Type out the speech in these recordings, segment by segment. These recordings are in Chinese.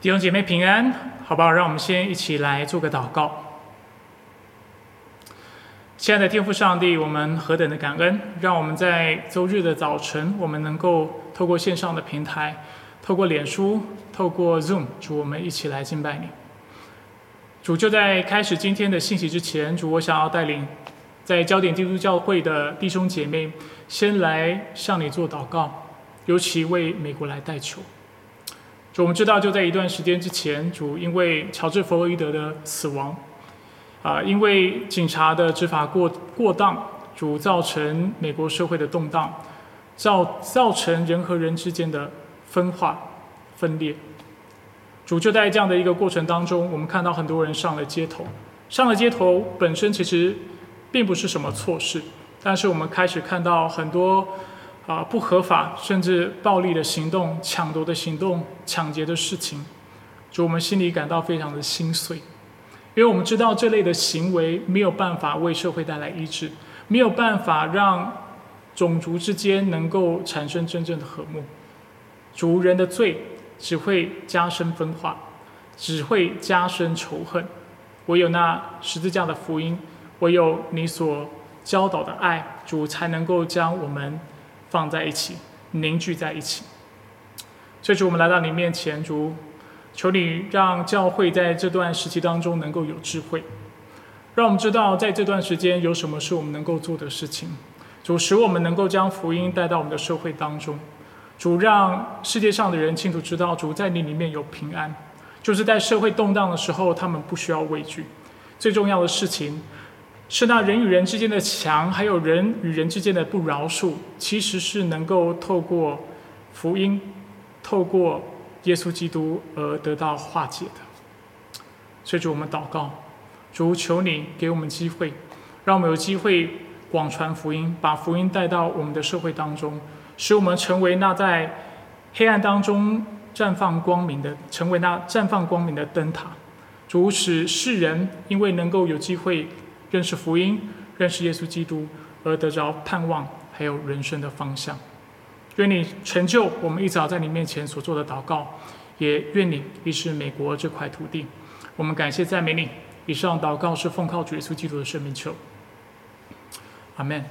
弟兄姐妹平安，好不好？让我们先一起来做个祷告。亲爱的天父上帝，我们何等的感恩，让我们在周日的早晨，我们能够透过线上的平台，透过脸书，透过 Zoom，主我们一起来敬拜你。主就在开始今天的信息之前，主我想要带领在焦点基督教会的弟兄姐妹，先来向你做祷告，尤其为美国来代求。我们知道就在一段时间之前，主因为乔治·弗洛伊德的死亡，啊，因为警察的执法过过当，主造成美国社会的动荡，造造成人和人之间的分化、分裂。主就在这样的一个过程当中，我们看到很多人上了街头，上了街头本身其实并不是什么错事，但是我们开始看到很多。啊，不合法甚至暴力的行动、抢夺的行动、抢劫的事情，就我们心里感到非常的心碎，因为我们知道这类的行为没有办法为社会带来医治，没有办法让种族之间能够产生真正的和睦。主人的罪只会加深分化，只会加深仇恨。唯有那十字架的福音，唯有你所教导的爱，主才能够将我们。放在一起，凝聚在一起。所以主，我们来到你面前，主，求你让教会在这段时期当中能够有智慧，让我们知道在这段时间有什么是我们能够做的事情。主，使我们能够将福音带到我们的社会当中。主，让世界上的人清楚知道，主在你里面有平安，就是在社会动荡的时候，他们不需要畏惧。最重要的事情。是那人与人之间的墙，还有人与人之间的不饶恕，其实是能够透过福音，透过耶稣基督而得到化解的。所以，主我们祷告，主求你给我们机会，让我们有机会广传福音，把福音带到我们的社会当中，使我们成为那在黑暗当中绽放光明的，成为那绽放光明的灯塔。主使世人因为能够有机会。认识福音，认识耶稣基督，而得着盼望，还有人生的方向。愿你成就我们一早在你面前所做的祷告，也愿你医治美国这块土地。我们感谢赞美你。以上祷告是奉靠主耶稣基督的圣名求。阿门。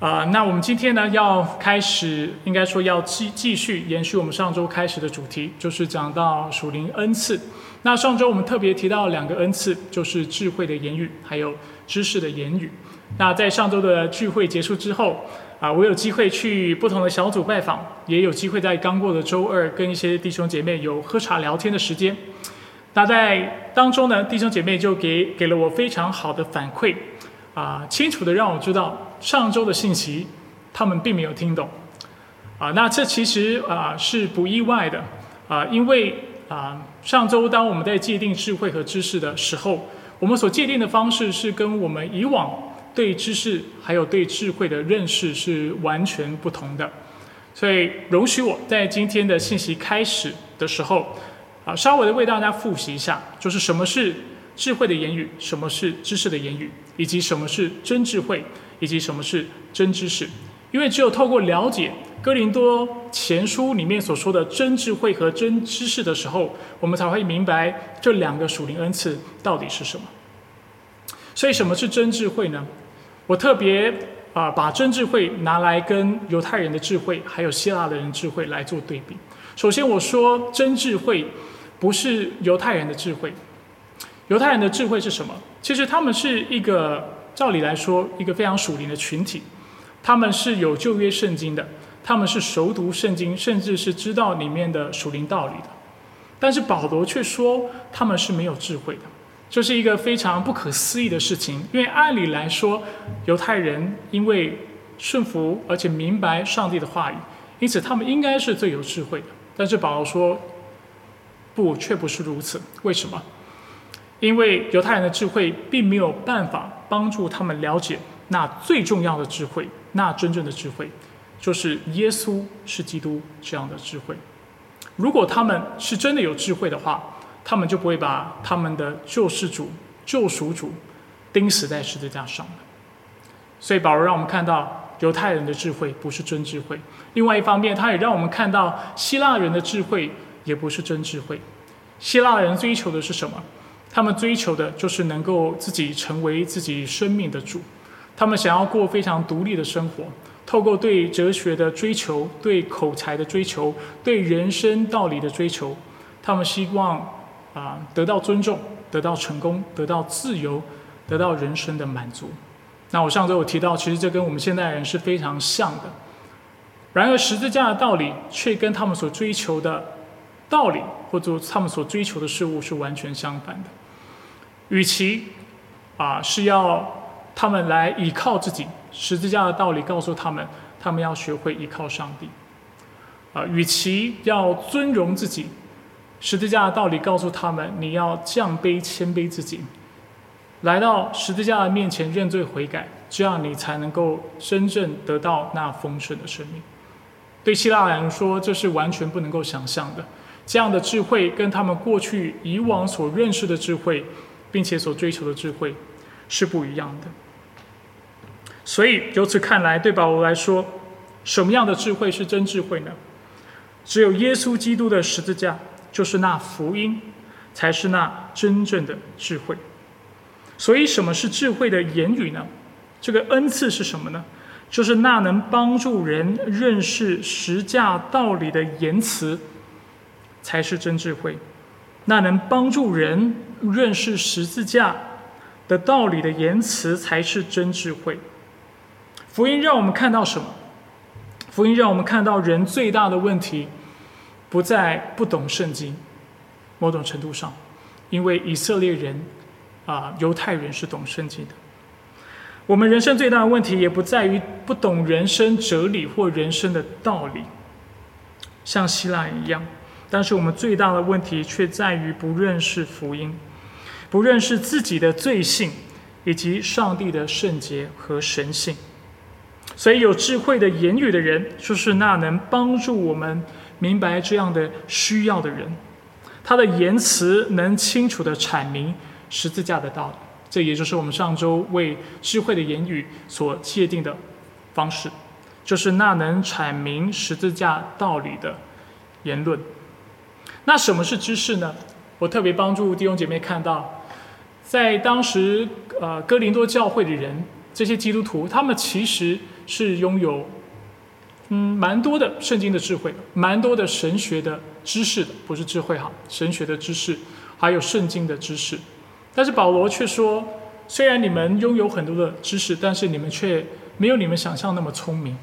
啊，那我们今天呢要开始，应该说要继继续延续我们上周开始的主题，就是讲到属灵恩赐。那上周我们特别提到两个恩赐，就是智慧的言语，还有知识的言语。那在上周的聚会结束之后，啊，我有机会去不同的小组拜访，也有机会在刚过的周二跟一些弟兄姐妹有喝茶聊天的时间。那在当中呢，弟兄姐妹就给给了我非常好的反馈，啊，清楚的让我知道上周的信息他们并没有听懂，啊，那这其实啊是不意外的，啊，因为。啊，上周当我们在界定智慧和知识的时候，我们所界定的方式是跟我们以往对知识还有对智慧的认识是完全不同的。所以，容许我在今天的信息开始的时候，啊，稍微的为大家复习一下，就是什么是智慧的言语，什么是知识的言语，以及什么是真智慧，以及什么是真知识。因为只有透过了解。哥林多前书里面所说的真智慧和真知识的时候，我们才会明白这两个属灵恩赐到底是什么。所以，什么是真智慧呢？我特别啊，把真智慧拿来跟犹太人的智慧，还有希腊的人智慧来做对比。首先，我说真智慧不是犹太人的智慧。犹太人的智慧是什么？其实他们是一个，照理来说，一个非常属灵的群体，他们是有旧约圣经的。他们是熟读圣经，甚至是知道里面的属灵道理的，但是保罗却说他们是没有智慧的，这是一个非常不可思议的事情。因为按理来说，犹太人因为顺服而且明白上帝的话语，因此他们应该是最有智慧的。但是保罗说，不，却不是如此。为什么？因为犹太人的智慧并没有办法帮助他们了解那最重要的智慧，那真正的智慧。就是耶稣是基督这样的智慧。如果他们是真的有智慧的话，他们就不会把他们的救世主、救赎主钉死在十字架上所以保罗让我们看到，犹太人的智慧不是真智慧；另外一方面，他也让我们看到希腊人的智慧也不是真智慧。希腊人追求的是什么？他们追求的就是能够自己成为自己生命的主，他们想要过非常独立的生活。透过对哲学的追求、对口才的追求、对人生道理的追求，他们希望啊得到尊重、得到成功、得到自由、得到人生的满足。那我上周有提到，其实这跟我们现代人是非常像的。然而十字架的道理却跟他们所追求的道理，或者他们所追求的事物是完全相反的。与其啊是要他们来依靠自己。十字架的道理告诉他们，他们要学会依靠上帝。啊，与其要尊荣自己，十字架的道理告诉他们，你要降卑谦卑自己，来到十字架的面前认罪悔改，这样你才能够真正得到那丰盛的生命。对希腊人说，这是完全不能够想象的。这样的智慧跟他们过去以往所认识的智慧，并且所追求的智慧是不一样的。所以由此看来，对保罗来说，什么样的智慧是真智慧呢？只有耶稣基督的十字架，就是那福音，才是那真正的智慧。所以，什么是智慧的言语呢？这个恩赐是什么呢？就是那能帮助人认识十架道理的言辞，才是真智慧。那能帮助人认识十字架的道理的言辞，才是真智慧。福音让我们看到什么？福音让我们看到人最大的问题，不在不懂圣经。某种程度上，因为以色列人啊，犹太人是懂圣经的。我们人生最大的问题，也不在于不懂人生哲理或人生的道理，像希腊一样。但是我们最大的问题，却在于不认识福音，不认识自己的罪性，以及上帝的圣洁和神性。所以，有智慧的言语的人，就是那能帮助我们明白这样的需要的人。他的言辞能清楚的阐明十字架的道理，这也就是我们上周为智慧的言语所界定的方式，就是那能阐明十字架道理的言论。那什么是知识呢？我特别帮助弟兄姐妹看到，在当时呃哥林多教会的人，这些基督徒，他们其实。是拥有，嗯，蛮多的圣经的智慧，蛮多的神学的知识的，不是智慧哈，神学的知识，还有圣经的知识。但是保罗却说，虽然你们拥有很多的知识，但是你们却没有你们想象那么聪明，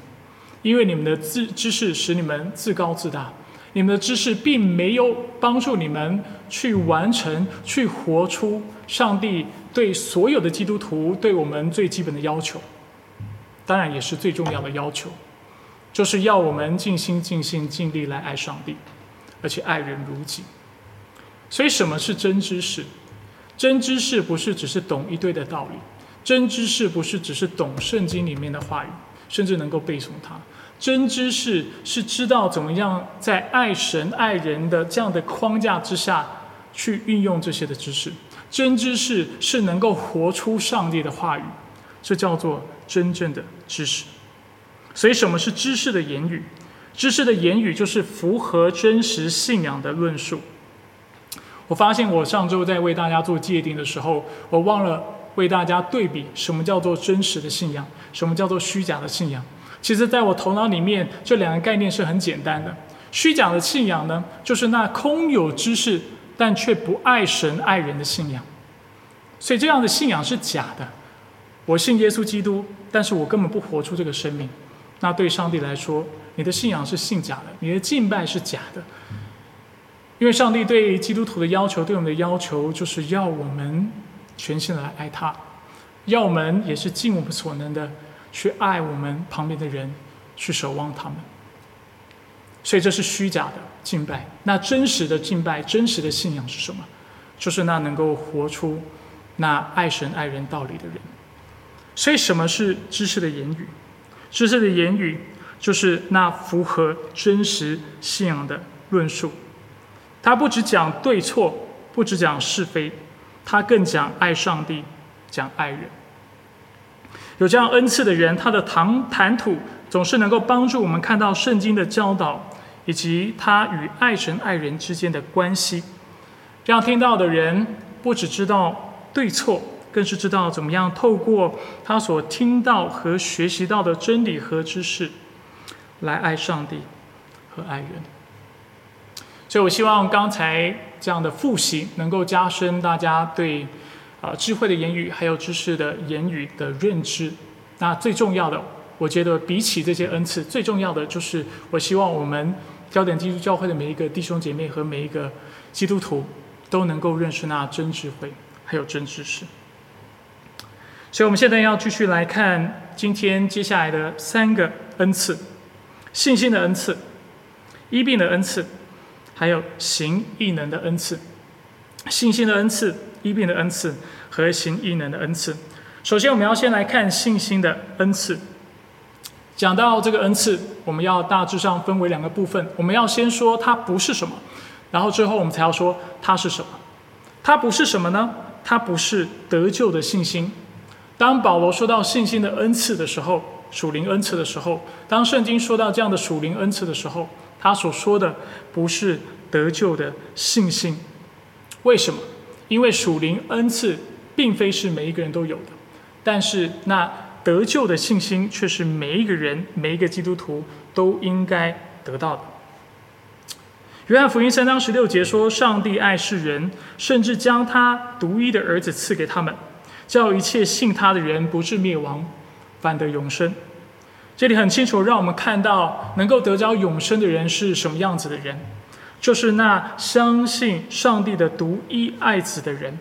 因为你们的知知识使你们自高自大，你们的知识并没有帮助你们去完成、去活出上帝对所有的基督徒对我们最基本的要求。当然也是最重要的要求，就是要我们尽心尽心尽力来爱上帝，而且爱人如己。所以，什么是真知识？真知识不是只是懂一堆的道理，真知识不是只是懂圣经里面的话语，甚至能够背诵它。真知识是知道怎么样在爱神爱人的这样的框架之下去运用这些的知识。真知识是能够活出上帝的话语，这叫做。真正的知识，所以什么是知识的言语？知识的言语就是符合真实信仰的论述。我发现我上周在为大家做界定的时候，我忘了为大家对比什么叫做真实的信仰，什么叫做虚假的信仰。其实，在我头脑里面，这两个概念是很简单的。虚假的信仰呢，就是那空有知识但却不爱神爱人的信仰。所以，这样的信仰是假的。我信耶稣基督，但是我根本不活出这个生命。那对上帝来说，你的信仰是信假的，你的敬拜是假的。因为上帝对基督徒的要求，对我们的要求，就是要我们全心来爱他，要我们也是尽我们所能的去爱我们旁边的人，去守望他们。所以这是虚假的敬拜。那真实的敬拜，真实的信仰是什么？就是那能够活出那爱神爱人道理的人。所以，什么是知识的言语？知识的言语就是那符合真实信仰的论述。他不只讲对错，不只讲是非，他更讲爱上帝，讲爱人。有这样恩赐的人，他的谈谈吐总是能够帮助我们看到圣经的教导，以及他与爱神爱人之间的关系。这样听到的人，不只知道对错，更是知道怎么样透过他所听到和学习到的真理和知识，来爱上帝和爱人。所以我希望刚才这样的复习，能够加深大家对。啊，智慧的言语，还有知识的言语的认知。那最重要的，我觉得比起这些恩赐，最重要的就是，我希望我们焦点基督教会的每一个弟兄姐妹和每一个基督徒，都能够认识那真智慧，还有真知识。所以，我们现在要继续来看今天接下来的三个恩赐：信心的恩赐、医病的恩赐，还有行异能的恩赐。信心的恩赐。医病的恩赐和行异能的恩赐。首先，我们要先来看信心的恩赐。讲到这个恩赐，我们要大致上分为两个部分。我们要先说它不是什么，然后之后我们才要说它是什么。它不是什么呢？它不是得救的信心。当保罗说到信心的恩赐的时候，属灵恩赐的时候，当圣经说到这样的属灵恩赐的时候，他所说的不是得救的信心。为什么？因为属灵恩赐并非是每一个人都有的，但是那得救的信心却是每一个人、每一个基督徒都应该得到的。约翰福音三章十六节说：“上帝爱世人，甚至将他独一的儿子赐给他们，叫一切信他的人不至灭亡，反得永生。”这里很清楚，让我们看到能够得着永生的人是什么样子的人。就是那相信上帝的独一爱子的人，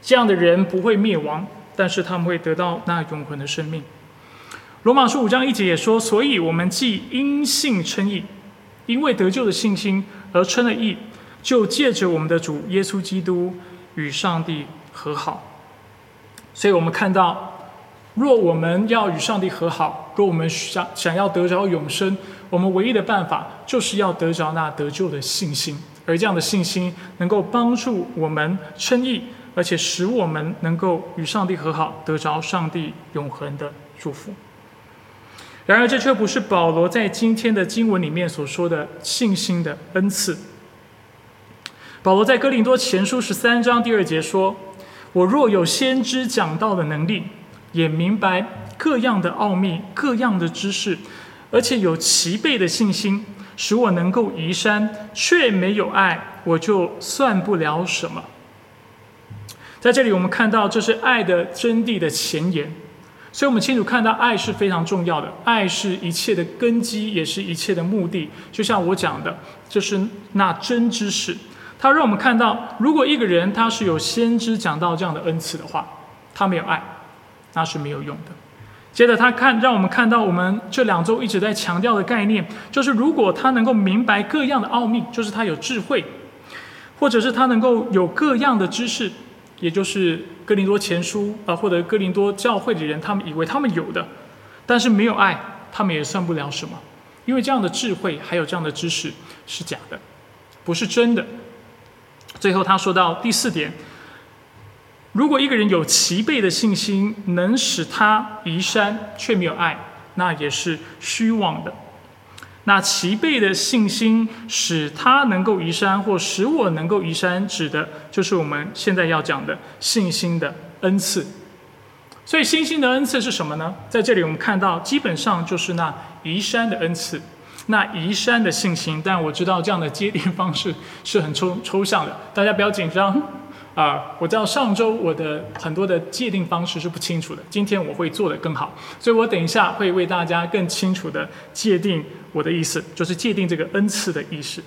这样的人不会灭亡，但是他们会得到那永恒的生命。罗马书五章一节也说：“所以我们既因信称义，因为得救的信心而称了义，就借着我们的主耶稣基督与上帝和好。”所以，我们看到。若我们要与上帝和好，若我们想想要得着永生，我们唯一的办法就是要得着那得救的信心，而这样的信心能够帮助我们称义，而且使我们能够与上帝和好，得着上帝永恒的祝福。然而，这却不是保罗在今天的经文里面所说的信心的恩赐。保罗在哥林多前书十三章第二节说：“我若有先知讲道的能力。”也明白各样的奥秘、各样的知识，而且有齐备的信心，使我能够移山，却没有爱，我就算不了什么。在这里，我们看到这是爱的真谛的前言，所以我们清楚看到爱是非常重要的，爱是一切的根基，也是一切的目的。就像我讲的，就是那真知识，他让我们看到，如果一个人他是有先知讲到这样的恩赐的话，他没有爱。那是没有用的。接着他看，让我们看到我们这两周一直在强调的概念，就是如果他能够明白各样的奥秘，就是他有智慧，或者是他能够有各样的知识，也就是哥林多前书啊，或者哥林多教会的人，他们以为他们有的，但是没有爱，他们也算不了什么，因为这样的智慧还有这样的知识是假的，不是真的。最后他说到第四点。如果一个人有齐备的信心，能使他移山，却没有爱，那也是虚妄的。那齐备的信心使他能够移山，或使我能够移山，指的就是我们现在要讲的信心的恩赐。所以，信心的恩赐是什么呢？在这里我们看到，基本上就是那移山的恩赐，那移山的信心。但我知道这样的界定方式是很抽 抽象的，大家不要紧张。啊，我知道上周我的很多的界定方式是不清楚的，今天我会做得更好，所以我等一下会为大家更清楚的界定我的意思，就是界定这个恩赐的意思，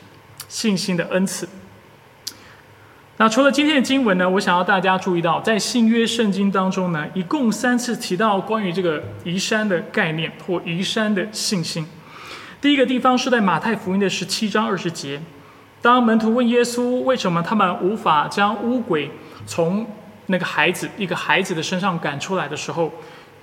信心的恩赐。那除了今天的经文呢，我想要大家注意到，在新约圣经当中呢，一共三次提到关于这个移山的概念或移山的信心。第一个地方是在马太福音的十七章二十节。当门徒问耶稣为什么他们无法将乌鬼从那个孩子一个孩子的身上赶出来的时候，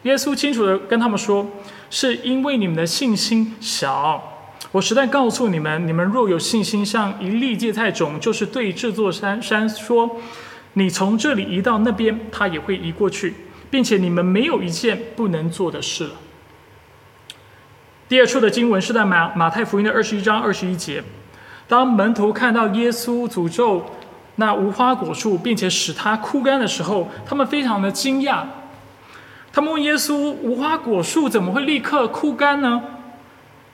耶稣清楚的跟他们说：“是因为你们的信心小。我实在告诉你们，你们若有信心，像一粒芥菜种，就是对这座山山说：‘你从这里移到那边’，它也会移过去。并且你们没有一件不能做的事了。第二处的经文是在马马太福音的二十一章二十一节，当门徒看到耶稣诅咒那无花果树，并且使它枯干的时候，他们非常的惊讶。他们问耶稣：“无花果树怎么会立刻枯干呢？”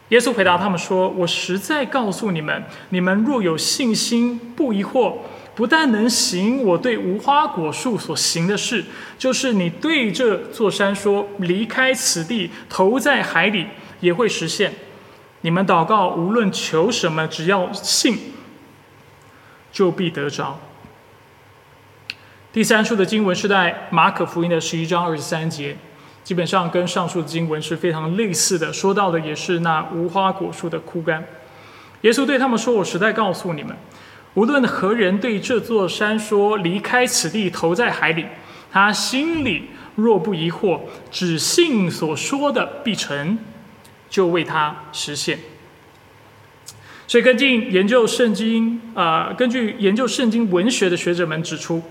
耶稣回答他们说：“我实在告诉你们，你们若有信心，不疑惑。”不但能行我对无花果树所行的事，就是你对这座山说离开此地，投在海里，也会实现。你们祷告，无论求什么，只要信，就必得着。第三处的经文是在马可福音的十一章二十三节，基本上跟上述的经文是非常类似的，说到的也是那无花果树的枯干。耶稣对他们说：“我实在告诉你们。”无论何人对这座山说离开此地，投在海里，他心里若不疑惑，只信所说的必成，就为他实现。所以，根据研究圣经啊，根据研究圣经文学的学者们指出，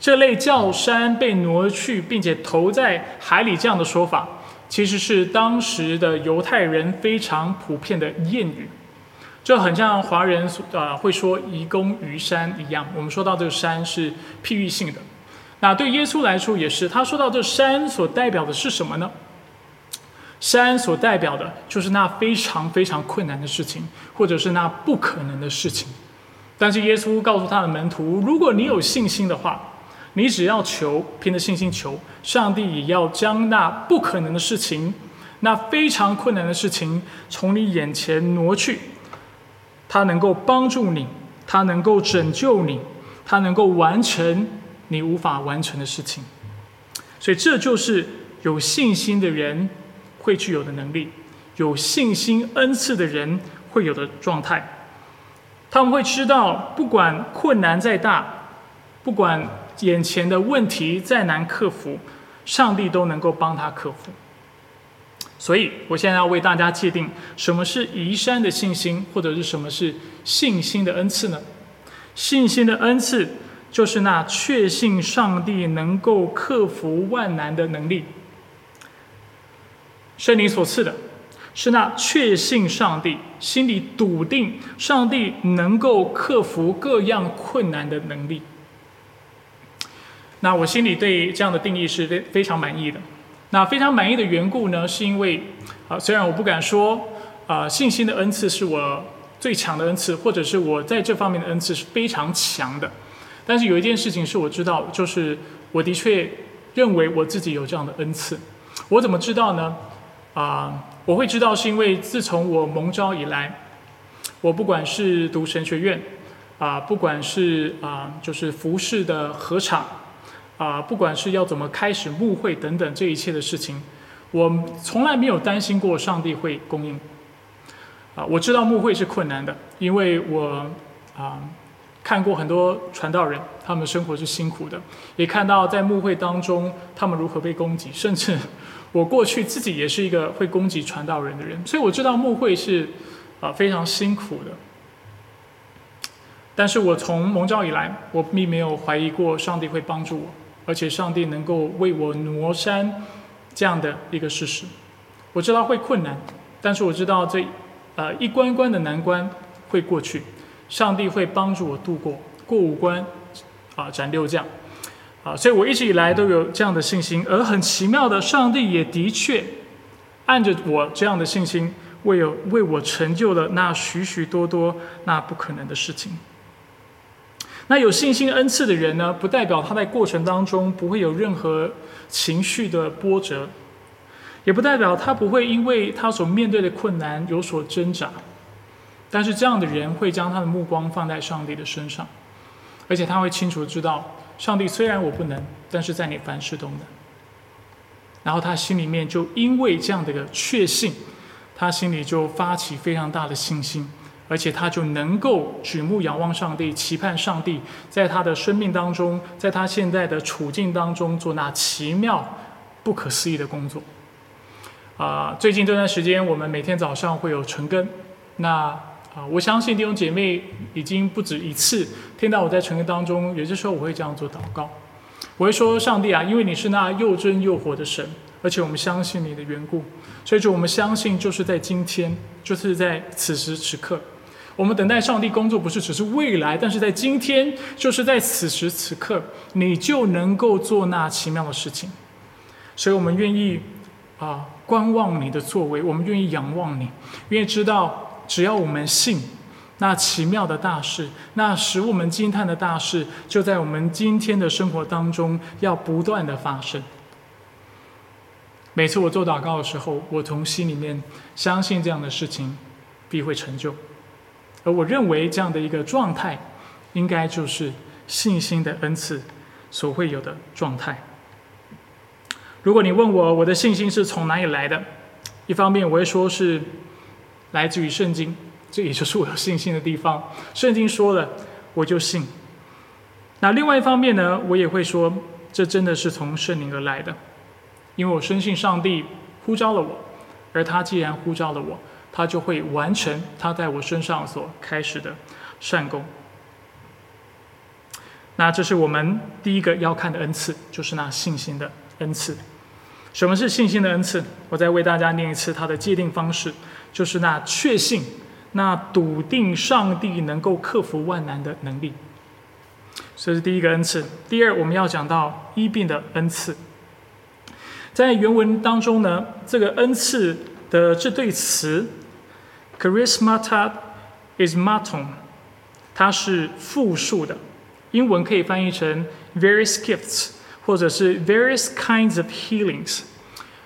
这类叫山被挪去并且投在海里这样的说法，其实是当时的犹太人非常普遍的谚语。就很像华人呃会说“移公于山”一样，我们说到这个山是譬喻性的。那对耶稣来说也是，他说到这山所代表的是什么呢？山所代表的就是那非常非常困难的事情，或者是那不可能的事情。但是耶稣告诉他的门徒，如果你有信心的话，你只要求，凭着信心求，上帝也要将那不可能的事情，那非常困难的事情从你眼前挪去。他能够帮助你，他能够拯救你，他能够完成你无法完成的事情。所以，这就是有信心的人会具有的能力，有信心恩赐的人会有的状态。他们会知道，不管困难再大，不管眼前的问题再难克服，上帝都能够帮他克服。所以，我现在要为大家界定什么是移山的信心，或者是什么是信心的恩赐呢？信心的恩赐就是那确信上帝能够克服万难的能力。圣灵所赐的，是那确信上帝心里笃定上帝能够克服各样困难的能力。那我心里对这样的定义是非非常满意的。那非常满意的缘故呢，是因为，啊，虽然我不敢说，啊，信心的恩赐是我最强的恩赐，或者是我在这方面的恩赐是非常强的，但是有一件事情是我知道，就是我的确认为我自己有这样的恩赐。我怎么知道呢？啊，我会知道是因为自从我蒙召以来，我不管是读神学院，啊，不管是啊，就是服饰的合场。啊，不管是要怎么开始牧会等等这一切的事情，我从来没有担心过上帝会供应。啊，我知道牧会是困难的，因为我啊看过很多传道人，他们生活是辛苦的，也看到在牧会当中他们如何被攻击，甚至我过去自己也是一个会攻击传道人的人，所以我知道牧会是啊非常辛苦的。但是我从蒙召以来，我并没有怀疑过上帝会帮助我。而且上帝能够为我挪山，这样的一个事实，我知道会困难，但是我知道这，呃，一关关的难关会过去，上帝会帮助我度过过五关，啊，斩六将，啊，所以我一直以来都有这样的信心。而很奇妙的，上帝也的确按着我这样的信心，为有为我成就了那许许多多那不可能的事情。那有信心恩赐的人呢，不代表他在过程当中不会有任何情绪的波折，也不代表他不会因为他所面对的困难有所挣扎。但是这样的人会将他的目光放在上帝的身上，而且他会清楚知道，上帝虽然我不能，但是在你凡事都能。然后他心里面就因为这样的一个确信，他心里就发起非常大的信心。而且他就能够举目仰望上帝，期盼上帝在他的生命当中，在他现在的处境当中做那奇妙、不可思议的工作。啊，最近这段时间，我们每天早上会有晨更。那啊，我相信弟兄姐妹已经不止一次听到我在晨更当中，有些时候我会这样做祷告。我会说：“上帝啊，因为你是那又真又活的神，而且我们相信你的缘故，所以说我们相信就是在今天，就是在此时此刻，我们等待上帝工作，不是只是未来，但是在今天，就是在此时此刻，你就能够做那奇妙的事情。所以我们愿意啊观望你的作为，我们愿意仰望你，愿意知道，只要我们信。”那奇妙的大事，那使我们惊叹的大事，就在我们今天的生活当中要不断的发生。每次我做祷告的时候，我从心里面相信这样的事情必会成就，而我认为这样的一个状态，应该就是信心的恩赐所会有的状态。如果你问我我的信心是从哪里来的，一方面我会说是来自于圣经。这也就是我有信心的地方。圣经说了，我就信。那另外一方面呢，我也会说，这真的是从圣灵而来的，因为我深信上帝呼召了我，而他既然呼召了我，他就会完成他在我身上所开始的善功。那这是我们第一个要看的恩赐，就是那信心的恩赐。什么是信心的恩赐？我再为大家念一次它的界定方式，就是那确信。那笃定上帝能够克服万难的能力，这是第一个恩赐。第二，我们要讲到医病的恩赐。在原文当中呢，这个恩赐的这对词，charismata is maton，它是复数的。英文可以翻译成 various gifts，或者是 various kinds of healings。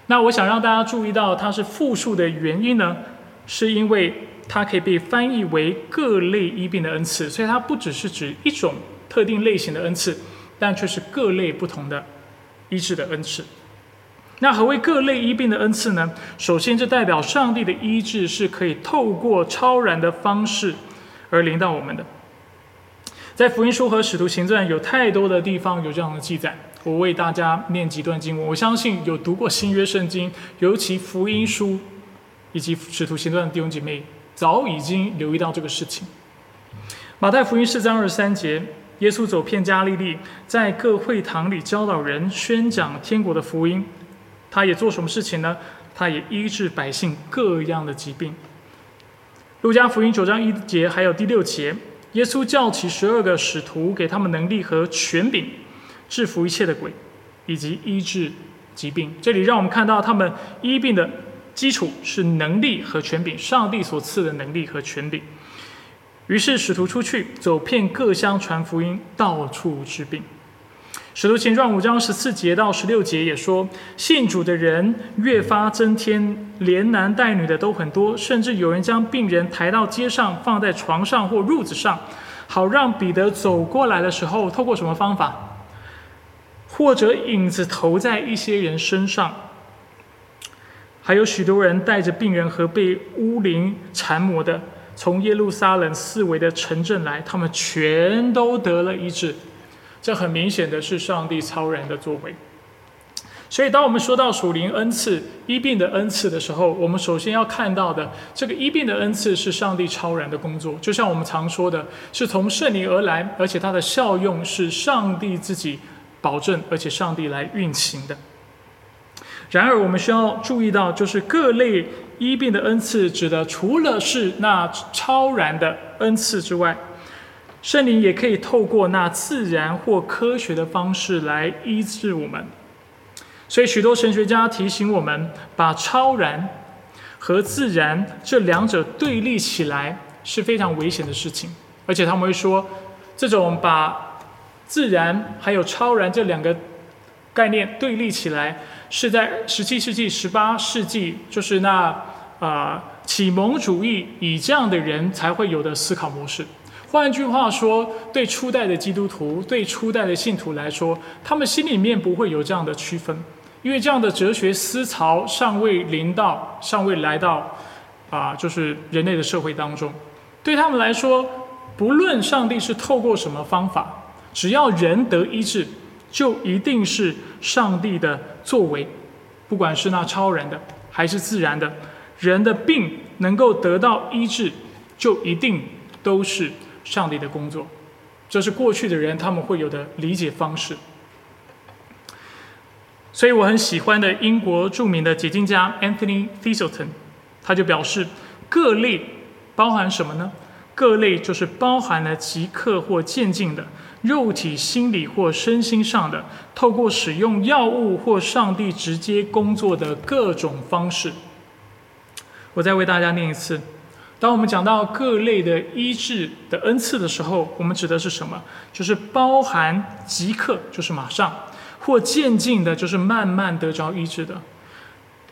那我想让大家注意到它是复数的原因呢，是因为。它可以被翻译为各类医病的恩赐，所以它不只是指一种特定类型的恩赐，但却是各类不同的医治的恩赐。那何为各类医病的恩赐呢？首先，这代表上帝的医治是可以透过超然的方式而临到我们的。在福音书和使徒行传有太多的地方有这样的记载，我为大家念几段经文。我相信有读过新约圣经，尤其福音书以及使徒行传的弟兄姐妹。早已经留意到这个事情。马太福音四章二十三节，耶稣走遍加利利，在各会堂里教导人，宣讲天国的福音。他也做什么事情呢？他也医治百姓各样的疾病。路加福音九章一节还有第六节，耶稣叫起十二个使徒，给他们能力和权柄，制服一切的鬼，以及医治疾病。这里让我们看到他们医病的。基础是能力和权柄，上帝所赐的能力和权柄。于是使徒出去，走遍各乡传福音，到处治病。使徒行传五章十四节到十六节也说，信主的人越发增添，连男带女的都很多，甚至有人将病人抬到街上，放在床上或褥子上，好让彼得走过来的时候，透过什么方法，或者影子投在一些人身上。还有许多人带着病人和被巫灵缠磨的，从耶路撒冷四围的城镇来，他们全都得了医治。这很明显的是上帝超然的作为。所以，当我们说到属灵恩赐、医病的恩赐的时候，我们首先要看到的，这个医病的恩赐是上帝超然的工作。就像我们常说的，是从圣灵而来，而且它的效用是上帝自己保证，而且上帝来运行的。然而，我们需要注意到，就是各类医病的恩赐，指的除了是那超然的恩赐之外，圣灵也可以透过那自然或科学的方式来医治我们。所以，许多神学家提醒我们，把超然和自然这两者对立起来是非常危险的事情。而且，他们会说，这种把自然还有超然这两个概念对立起来。是在十七世纪、十八世纪，就是那啊启蒙主义以这样的人才会有的思考模式。换句话说，对初代的基督徒、对初代的信徒来说，他们心里面不会有这样的区分，因为这样的哲学思潮尚未临到、尚未来到啊，就是人类的社会当中。对他们来说，不论上帝是透过什么方法，只要人得医治。就一定是上帝的作为，不管是那超然的还是自然的，人的病能够得到医治，就一定都是上帝的工作。这是过去的人他们会有的理解方式。所以我很喜欢的英国著名的解经家 Anthony Thiselton，他就表示，各类包含什么呢？各类就是包含了即刻或渐进的肉体、心理或身心上的，透过使用药物或上帝直接工作的各种方式。我再为大家念一次：当我们讲到各类的医治的恩赐的时候，我们指的是什么？就是包含即刻，就是马上。或渐进的，就是慢慢得着医治的；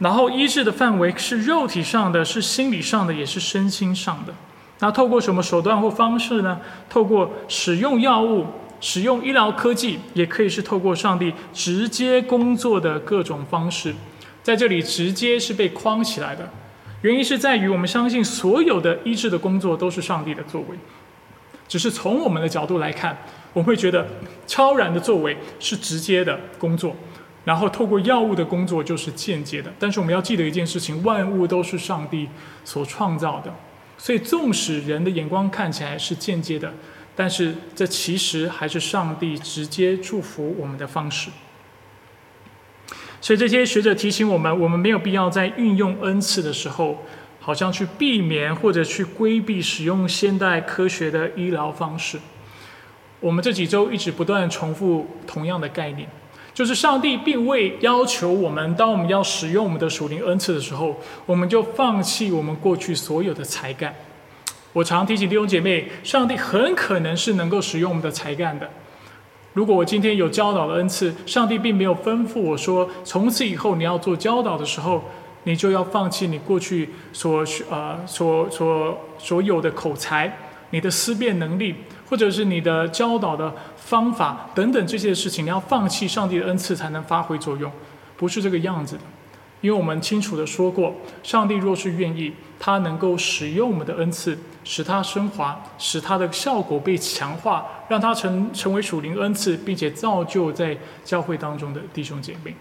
然后医治的范围是肉体上的，是心理上的，也是身心上的。那透过什么手段或方式呢？透过使用药物、使用医疗科技，也可以是透过上帝直接工作的各种方式。在这里，直接是被框起来的，原因是在于我们相信所有的医治的工作都是上帝的作为，只是从我们的角度来看。我们会觉得超然的作为是直接的工作，然后透过药物的工作就是间接的。但是我们要记得一件事情：万物都是上帝所创造的，所以纵使人的眼光看起来是间接的，但是这其实还是上帝直接祝福我们的方式。所以这些学者提醒我们，我们没有必要在运用恩赐的时候，好像去避免或者去规避使用现代科学的医疗方式。我们这几周一直不断重复同样的概念，就是上帝并未要求我们，当我们要使用我们的属灵恩赐的时候，我们就放弃我们过去所有的才干。我常提醒弟兄姐妹，上帝很可能是能够使用我们的才干的。如果我今天有教导的恩赐，上帝并没有吩咐我说，从此以后你要做教导的时候，你就要放弃你过去所呃所所所有的口才，你的思辨能力。或者是你的教导的方法等等这些事情，你要放弃上帝的恩赐才能发挥作用，不是这个样子的。因为我们清楚的说过，上帝若是愿意，他能够使用我们的恩赐，使它升华，使它的效果被强化，让它成成为属灵恩赐，并且造就在教会当中的弟兄姐妹。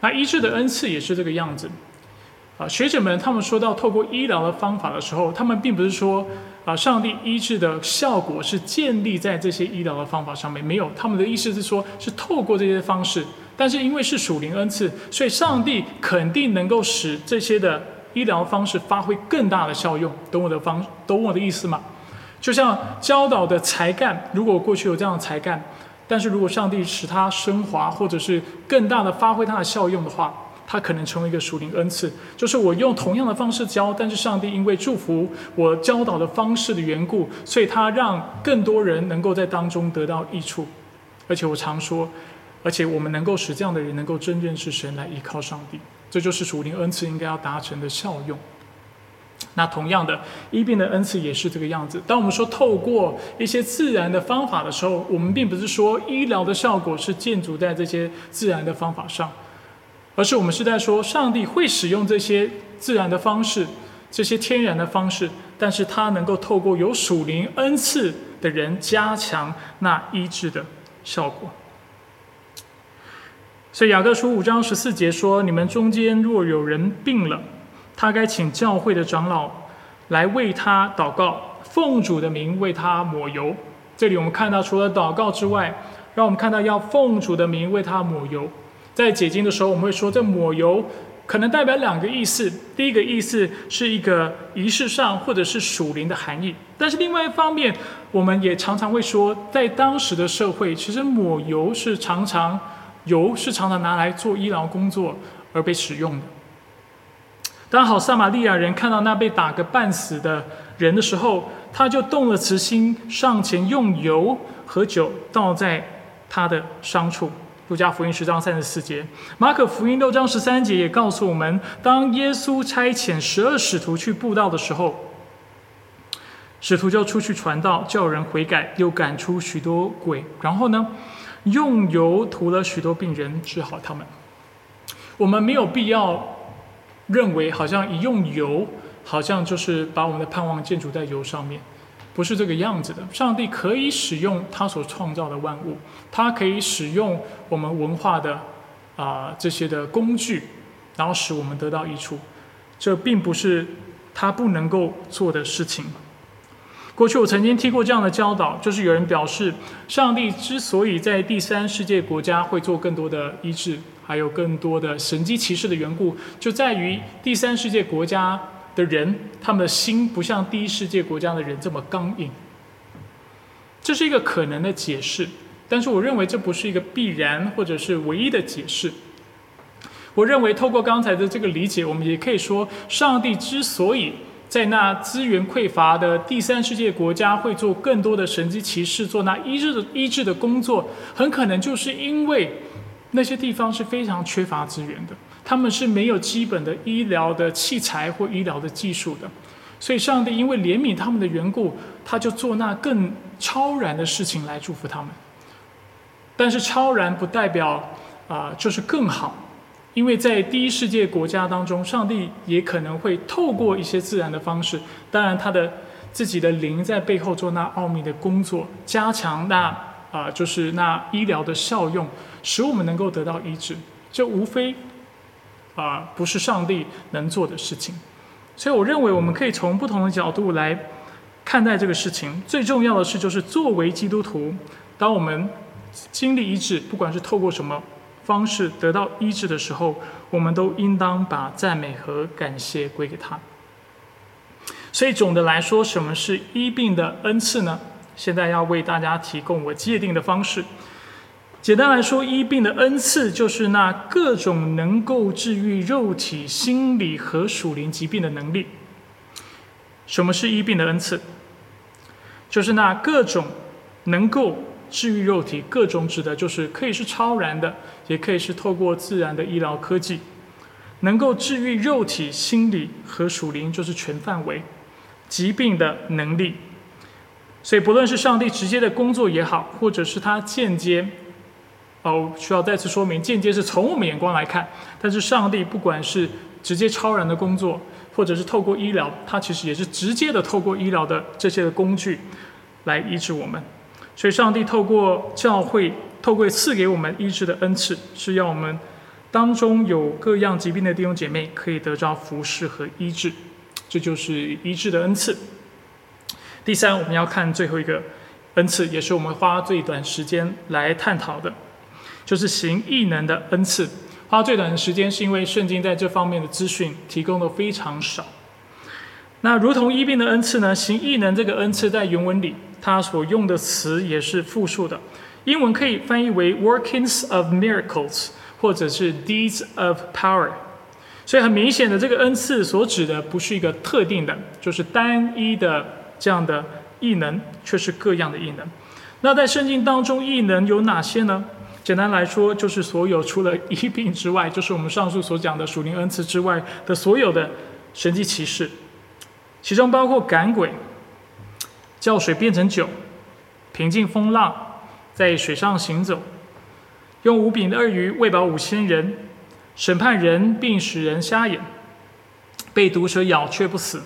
那医治的恩赐也是这个样子。啊，学者们他们说到透过医疗的方法的时候，他们并不是说。啊，上帝医治的效果是建立在这些医疗的方法上面，没有他们的意思是说，是透过这些方式，但是因为是属灵恩赐，所以上帝肯定能够使这些的医疗方式发挥更大的效用。懂我的方，懂我的意思吗？就像教导的才干，如果过去有这样的才干，但是如果上帝使他升华，或者是更大的发挥他的效用的话。他可能成为一个属灵恩赐，就是我用同样的方式教，但是上帝因为祝福我教导的方式的缘故，所以他让更多人能够在当中得到益处。而且我常说，而且我们能够使这样的人能够真认识神，来依靠上帝，这就是属灵恩赐应该要达成的效用。那同样的，医病的恩赐也是这个样子。当我们说透过一些自然的方法的时候，我们并不是说医疗的效果是建筑在这些自然的方法上。而是我们是在说，上帝会使用这些自然的方式，这些天然的方式，但是他能够透过有属灵恩赐的人加强那医治的效果。所以雅各书五章十四节说：“你们中间若有人病了，他该请教会的长老来为他祷告，奉主的名为他抹油。”这里我们看到，除了祷告之外，让我们看到要奉主的名为他抹油。在解经的时候，我们会说，这抹油可能代表两个意思。第一个意思是一个仪式上或者是属灵的含义，但是另外一方面，我们也常常会说，在当时的社会，其实抹油是常常油是常常拿来做医疗工作而被使用的。当好撒玛利亚人看到那被打个半死的人的时候，他就动了慈心，上前用油和酒倒在他的伤处。路加福音十章三十四节，马可福音六章十三节也告诉我们，当耶稣差遣十二使徒去布道的时候，使徒就出去传道，叫人悔改，又赶出许多鬼，然后呢，用油涂了许多病人，治好他们。我们没有必要认为，好像一用油，好像就是把我们的盼望建筑在油上面。不是这个样子的。上帝可以使用他所创造的万物，他可以使用我们文化的啊这些的工具，然后使我们得到益处。这并不是他不能够做的事情。过去我曾经听过这样的教导，就是有人表示，上帝之所以在第三世界国家会做更多的医治，还有更多的神机骑士的缘故，就在于第三世界国家的人，他们的心不像第一世界国家的人这么刚硬。这是一个可能的解释，但是我认为这不是一个必然或者是唯一的解释。我认为透过刚才的这个理解，我们也可以说，上帝之所以在那资源匮乏的第三世界国家会做更多的神机骑士，做那医治的医治的工作，很可能就是因为那些地方是非常缺乏资源的，他们是没有基本的医疗的器材或医疗的技术的，所以上帝因为怜悯他们的缘故，他就做那更超然的事情来祝福他们。但是超然不代表啊，就是更好。因为在第一世界国家当中，上帝也可能会透过一些自然的方式，当然他的自己的灵在背后做那奥秘的工作，加强那啊就是那医疗的效用，使我们能够得到医治。这无非啊不是上帝能做的事情，所以我认为我们可以从不同的角度来看待这个事情。最重要的是，就是作为基督徒，当我们经历医治，不管是透过什么。方式得到医治的时候，我们都应当把赞美和感谢归给他。所以总的来说，什么是医病的恩赐呢？现在要为大家提供我界定的方式。简单来说，医病的恩赐就是那各种能够治愈肉体、心理和属灵疾病的能力。什么是医病的恩赐？就是那各种能够。治愈肉体，各种指的就是可以是超然的，也可以是透过自然的医疗科技，能够治愈肉体、心理和属灵，就是全范围疾病的能力。所以，不论是上帝直接的工作也好，或者是他间接，哦，需要再次说明，间接是从我们眼光来看，但是上帝不管是直接超然的工作，或者是透过医疗，他其实也是直接的透过医疗的这些的工具来医治我们。所以，上帝透过教会，透过赐给我们医治的恩赐，是要我们当中有各样疾病的弟兄姐妹可以得着服侍和医治，这就是医治的恩赐。第三，我们要看最后一个恩赐，也是我们花最短时间来探讨的，就是行异能的恩赐。花最短的时间，是因为圣经在这方面的资讯提供的非常少。那如同医病的恩赐呢？行异能这个恩赐在原文里。它所用的词也是复数的，英文可以翻译为 “workings of miracles” 或者是 “deeds of power”。所以很明显的，这个恩赐所指的不是一个特定的，就是单一的这样的异能，却是各样的异能。那在圣经当中，异能有哪些呢？简单来说，就是所有除了医病之外，就是我们上述所讲的属灵恩赐之外的所有的神迹奇事，其中包括赶鬼。叫水变成酒，平静风浪，在水上行走，用五饼二鱼喂饱五千人，审判人并使人瞎眼，被毒蛇咬却不死，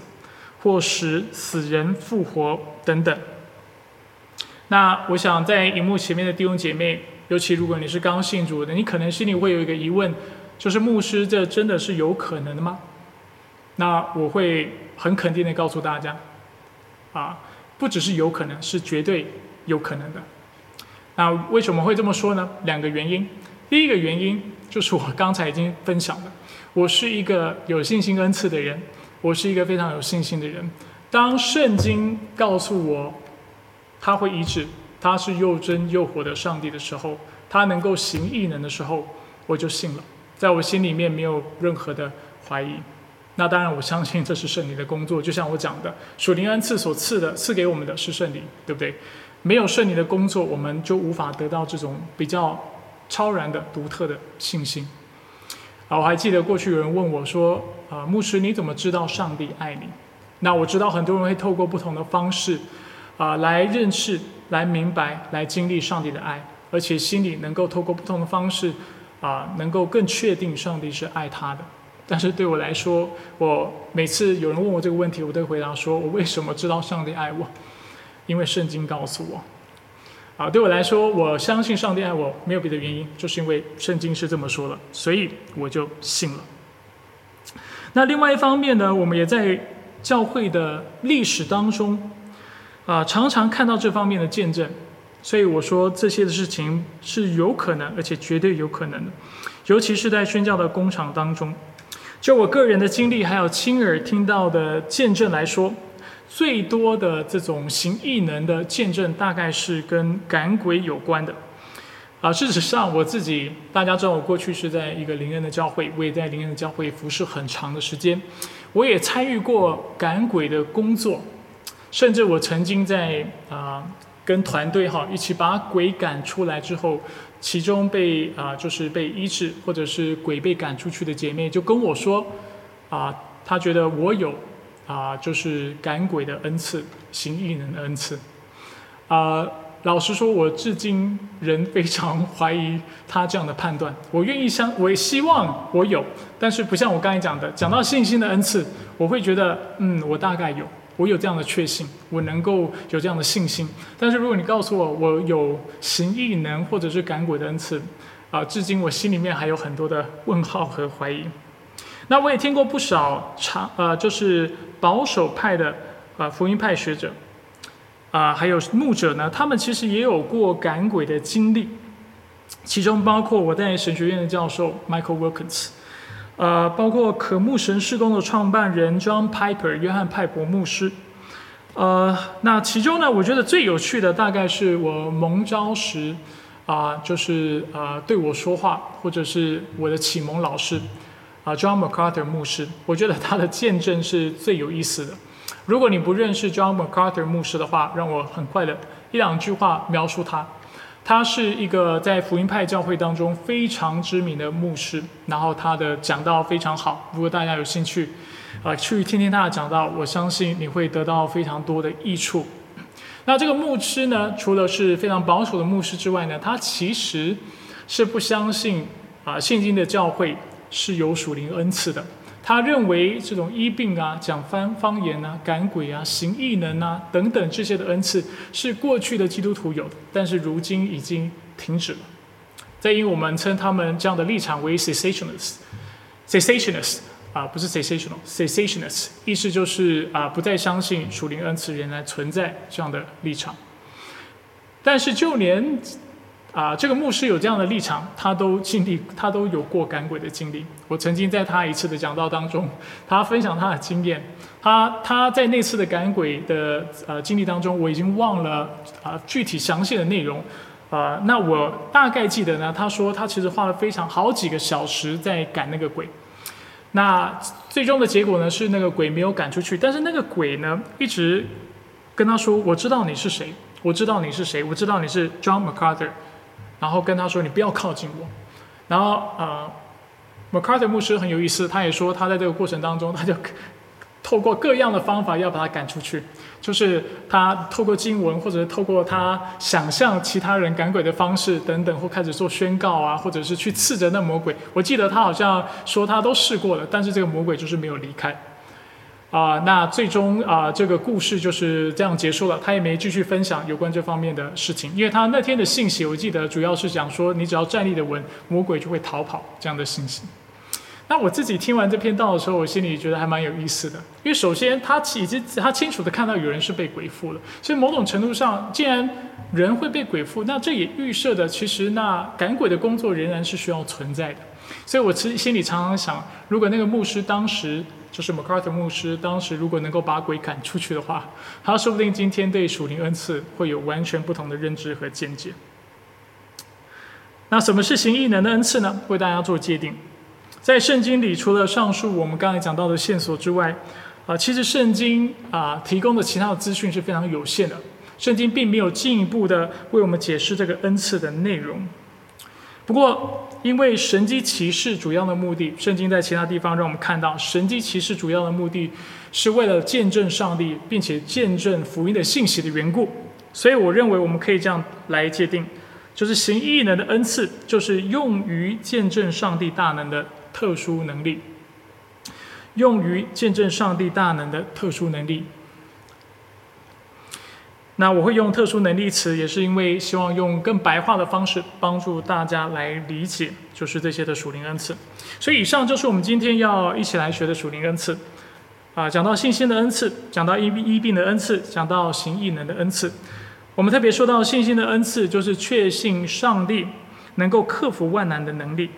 或使死人复活等等。那我想在荧幕前面的弟兄姐妹，尤其如果你是刚信主的，你可能心里会有一个疑问，就是牧师，这真的是有可能的吗？那我会很肯定的告诉大家，啊。不只是有可能，是绝对有可能的。那为什么会这么说呢？两个原因。第一个原因就是我刚才已经分享了，我是一个有信心恩赐的人，我是一个非常有信心的人。当圣经告诉我他会医治，他是又真又活的上帝的时候，他能够行异能的时候，我就信了，在我心里面没有任何的怀疑。那当然，我相信这是圣灵的工作。就像我讲的，属灵恩赐所赐的，赐给我们的是圣灵，对不对？没有顺利的工作，我们就无法得到这种比较超然的、独特的信心。啊，我还记得过去有人问我说：“啊，牧师，你怎么知道上帝爱你？”那我知道很多人会透过不同的方式，啊，来认识、来明白、来经历上帝的爱，而且心里能够透过不同的方式，啊，能够更确定上帝是爱他的。但是对我来说，我每次有人问我这个问题，我都回答说：我为什么知道上帝爱我？因为圣经告诉我。啊，对我来说，我相信上帝爱我，没有别的原因，就是因为圣经是这么说的，所以我就信了。那另外一方面呢，我们也在教会的历史当中，啊，常常看到这方面的见证。所以我说这些的事情是有可能，而且绝对有可能的。尤其是在宣教的工厂当中。就我个人的经历，还有亲耳听到的见证来说，最多的这种行异能的见证，大概是跟赶鬼有关的。啊，事实上我自己，大家知道我过去是在一个灵恩的教会，我也在灵恩的教会服侍很长的时间，我也参与过赶鬼的工作，甚至我曾经在啊跟团队哈一起把鬼赶出来之后。其中被啊，就是被医治，或者是鬼被赶出去的姐妹，就跟我说，啊，她觉得我有啊，就是赶鬼的恩赐，行异能的恩赐。啊，老实说，我至今仍非常怀疑他这样的判断。我愿意相，我也希望我有，但是不像我刚才讲的，讲到信心的恩赐，我会觉得，嗯，我大概有。我有这样的确信，我能够有这样的信心。但是如果你告诉我我有行异能或者是赶鬼的恩赐，啊，至今我心里面还有很多的问号和怀疑。那我也听过不少长呃，就是保守派的啊福音派学者，啊，还有牧者呢，他们其实也有过赶鬼的经历，其中包括我在神学院的教授 Michael Wilkins。呃，包括可牧神事工的创办人 John Piper 约翰派伯牧师。呃，那其中呢，我觉得最有趣的大概是我蒙召时，啊，就是呃对我说话，或者是我的启蒙老师，啊，John MacArthur 牧师。我觉得他的见证是最有意思的。如果你不认识 John MacArthur 牧师的话，让我很快的一两句话描述他。他是一个在福音派教会当中非常知名的牧师，然后他的讲道非常好。如果大家有兴趣，啊，去听听他的讲道，我相信你会得到非常多的益处。那这个牧师呢，除了是非常保守的牧师之外呢，他其实是不相信啊，现今的教会是有属灵恩赐的。他认为这种医病啊、讲方方言啊、赶鬼啊、行异能啊等等这些的恩赐是过去的基督徒有的，但是如今已经停止了。再因我们称他们这样的立场为 cessationist，cessationist 啊，不是 cessational，cessationist 意思就是啊，不再相信属灵恩赐仍然存在这样的立场。但是就连啊，这个牧师有这样的立场，他都经历，他都有过赶鬼的经历。我曾经在他一次的讲道当中，他分享他的经验。他他在那次的赶鬼的呃经历当中，我已经忘了啊具体详细的内容。啊，那我大概记得呢，他说他其实花了非常好几个小时在赶那个鬼。那最终的结果呢，是那个鬼没有赶出去，但是那个鬼呢，一直跟他说：“我知道你是谁，我知道你是谁，我知道你是 John MacArthur。”然后跟他说：“你不要靠近我。”然后呃，MacArthur 牧师很有意思，他也说他在这个过程当中，他就透过各样的方法要把他赶出去，就是他透过经文，或者是透过他想象其他人赶鬼的方式等等，或开始做宣告啊，或者是去刺着那魔鬼。我记得他好像说他都试过了，但是这个魔鬼就是没有离开。啊，那最终啊，这个故事就是这样结束了。他也没继续分享有关这方面的事情，因为他那天的信息，我记得主要是讲说，你只要站立的稳，魔鬼就会逃跑这样的信息。那我自己听完这篇道的时候，我心里觉得还蛮有意思的，因为首先他已经他清楚的看到有人是被鬼附了，所以某种程度上，既然人会被鬼附，那这也预设的其实那赶鬼的工作仍然是需要存在的。所以我其实心里常常想，如果那个牧师当时。就是 macart 牧师当时如果能够把鬼赶出去的话，他说不定今天对属灵恩赐会有完全不同的认知和见解。那什么是行异能的恩赐呢？为大家做界定。在圣经里，除了上述我们刚才讲到的线索之外，啊，其实圣经啊提供的其他的资讯是非常有限的。圣经并没有进一步的为我们解释这个恩赐的内容。不过，因为神机骑士主要的目的，圣经在其他地方让我们看到，神机骑士主要的目的是为了见证上帝，并且见证福音的信息的缘故，所以我认为我们可以这样来界定，就是行异能的恩赐，就是用于见证上帝大能的特殊能力，用于见证上帝大能的特殊能力。那我会用特殊能力词，也是因为希望用更白话的方式帮助大家来理解，就是这些的属灵恩赐。所以以上就是我们今天要一起来学的属灵恩赐。啊，讲到信心的恩赐，讲到医医病的恩赐，讲到行异能的恩赐。我们特别说到信心的恩赐，就是确信上帝能够克服万难的能力。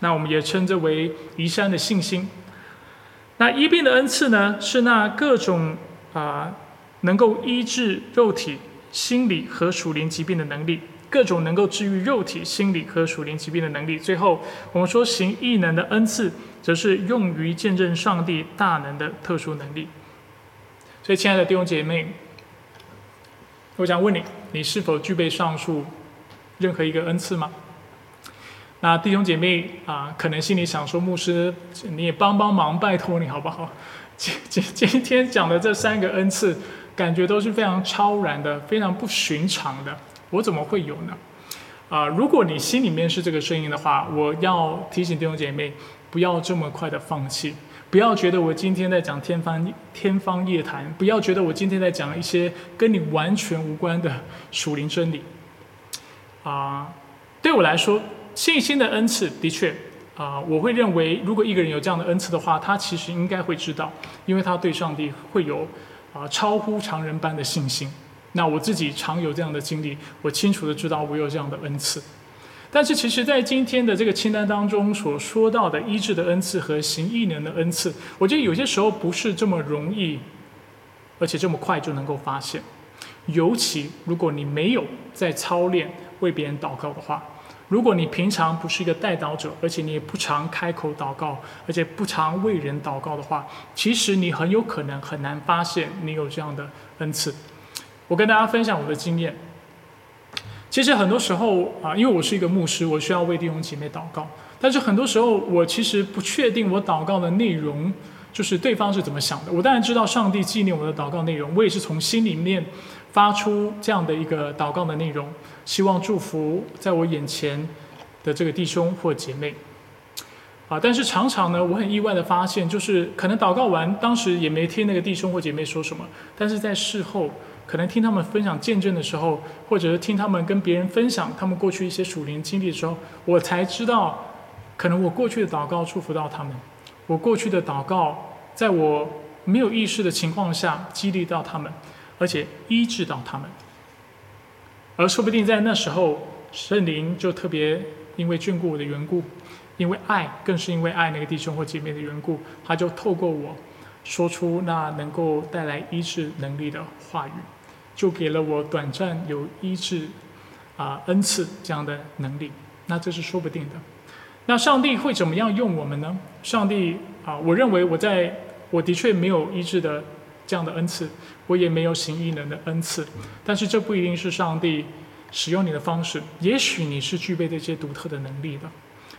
那我们也称之为移山的信心。那医病的恩赐呢，是那各种啊能够医治肉体、心理和属灵疾病的能力，各种能够治愈肉体、心理和属灵疾病的能力。最后，我们说行异能的恩赐，则是用于见证上帝大能的特殊能力。所以，亲爱的弟兄姐妹，我想问你：你是否具备上述任何一个恩赐吗？那弟兄姐妹啊，可能心里想说：牧师，你也帮帮忙，拜托你好不好？今今今天讲的这三个恩赐，感觉都是非常超然的，非常不寻常的，我怎么会有呢？啊，如果你心里面是这个声音的话，我要提醒弟兄姐妹，不要这么快的放弃。不要觉得我今天在讲天方天方夜谭，不要觉得我今天在讲一些跟你完全无关的属灵真理。啊，对我来说，信心的恩赐的确啊，我会认为，如果一个人有这样的恩赐的话，他其实应该会知道，因为他对上帝会有啊超乎常人般的信心。那我自己常有这样的经历，我清楚的知道我有这样的恩赐。但是，其实，在今天的这个清单当中所说到的医治的恩赐和行异能的恩赐，我觉得有些时候不是这么容易，而且这么快就能够发现。尤其如果你没有在操练为别人祷告的话，如果你平常不是一个代祷者，而且你也不常开口祷告，而且不常为人祷告的话，其实你很有可能很难发现你有这样的恩赐。我跟大家分享我的经验。其实很多时候啊，因为我是一个牧师，我需要为弟兄姐妹祷告。但是很多时候，我其实不确定我祷告的内容，就是对方是怎么想的。我当然知道上帝纪念我的祷告内容，我也是从心里面发出这样的一个祷告的内容，希望祝福在我眼前的这个弟兄或姐妹。啊，但是常常呢，我很意外的发现，就是可能祷告完，当时也没听那个弟兄或姐妹说什么，但是在事后。可能听他们分享见证的时候，或者是听他们跟别人分享他们过去一些属灵经历的时候，我才知道，可能我过去的祷告祝福到他们，我过去的祷告在我没有意识的情况下激励到他们，而且医治到他们。而说不定在那时候，圣灵就特别因为眷顾我的缘故，因为爱，更是因为爱那个弟兄或姐妹的缘故，他就透过我说出那能够带来医治能力的话语。就给了我短暂有医治啊恩赐这样的能力，那这是说不定的。那上帝会怎么样用我们呢？上帝啊，我认为我在我的确没有医治的这样的恩赐，我也没有行异能的恩赐，但是这不一定是上帝使用你的方式。也许你是具备这些独特的能力的，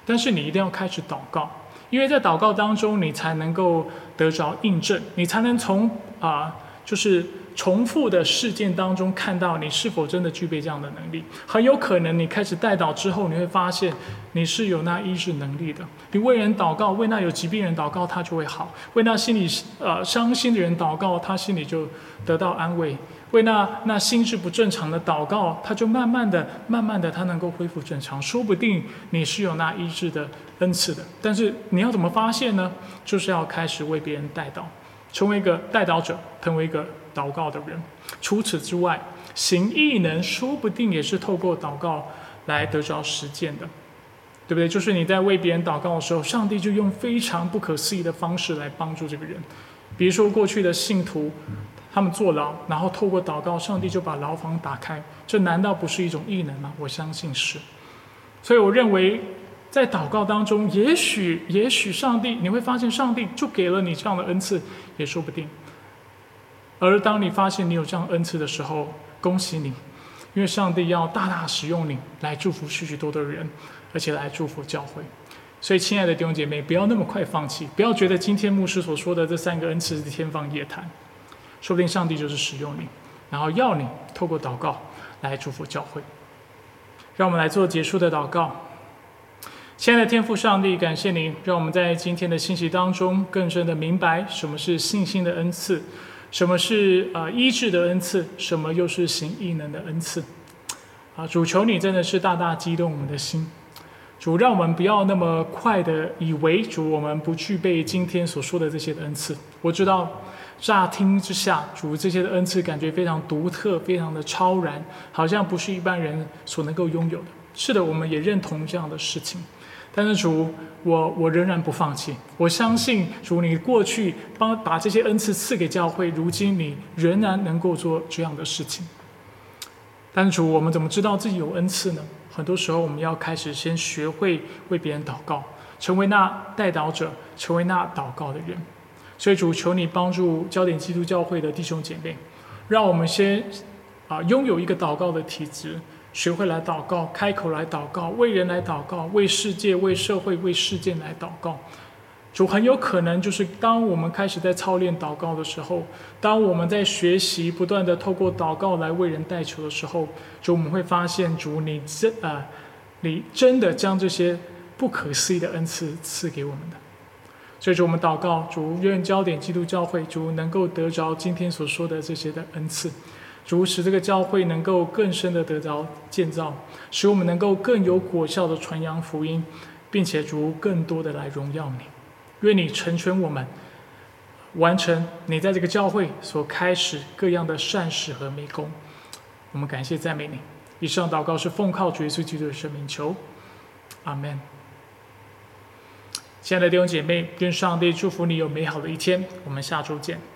但是你一定要开始祷告，因为在祷告当中，你才能够得着印证，你才能从啊就是。重复的事件当中，看到你是否真的具备这样的能力，很有可能你开始带祷之后，你会发现你是有那医治能力的。你为人祷告，为那有疾病人祷告，他就会好；为那心里呃伤心的人祷告，他心里就得到安慰；为那那心智不正常的祷告，他就慢慢的、慢慢的，他能够恢复正常。说不定你是有那医治的恩赐的，但是你要怎么发现呢？就是要开始为别人带祷，成为一个带祷者，成为一个。祷告的人，除此之外，行异能说不定也是透过祷告来得着实践的，对不对？就是你在为别人祷告的时候，上帝就用非常不可思议的方式来帮助这个人。比如说，过去的信徒他们坐牢，然后透过祷告，上帝就把牢房打开，这难道不是一种异能吗？我相信是。所以，我认为在祷告当中，也许，也许上帝你会发现，上帝就给了你这样的恩赐，也说不定。而当你发现你有这样恩赐的时候，恭喜你，因为上帝要大大使用你来祝福许许多多的人，而且来祝福教会。所以，亲爱的弟兄姐妹，不要那么快放弃，不要觉得今天牧师所说的这三个恩赐是天方夜谭。说不定上帝就是使用你，然后要你透过祷告来祝福教会。让我们来做结束的祷告。亲爱的天父上帝，感谢您，让我们在今天的信息当中更深的明白什么是信心的恩赐。什么是啊医治的恩赐？什么又是行异能的恩赐？啊，主求你真的是大大激动我们的心，主让我们不要那么快的以为主我们不具备今天所说的这些的恩赐。我知道乍听之下，主这些的恩赐感觉非常独特，非常的超然，好像不是一般人所能够拥有的。是的，我们也认同这样的事情。但是主，我我仍然不放弃。我相信主，你过去帮把这些恩赐赐给教会，如今你仍然能够做这样的事情。但是主，我们怎么知道自己有恩赐呢？很多时候，我们要开始先学会为别人祷告，成为那带祷者，成为那祷告的人。所以主，求你帮助焦点基督教会的弟兄姐妹，让我们先啊拥有一个祷告的体质。学会来祷告，开口来祷告，为人来祷告，为世界、为社会、为事件来祷告。主很有可能就是当我们开始在操练祷告的时候，当我们在学习不断的透过祷告来为人代求的时候，主我们会发现主你真啊，你真的将这些不可思议的恩赐赐给我们的。所以，主我们祷告，主愿焦点基督教会主能够得着今天所说的这些的恩赐。主使这个教会能够更深的得着建造，使我们能够更有果效的传扬福音，并且主更多的来荣耀你。愿你成全我们，完成你在这个教会所开始各样的善事和美功。我们感谢赞美你。以上祷告是奉靠主耶稣基督的圣名求，阿门。亲爱的弟兄姐妹，愿上帝祝福你有美好的一天。我们下周见。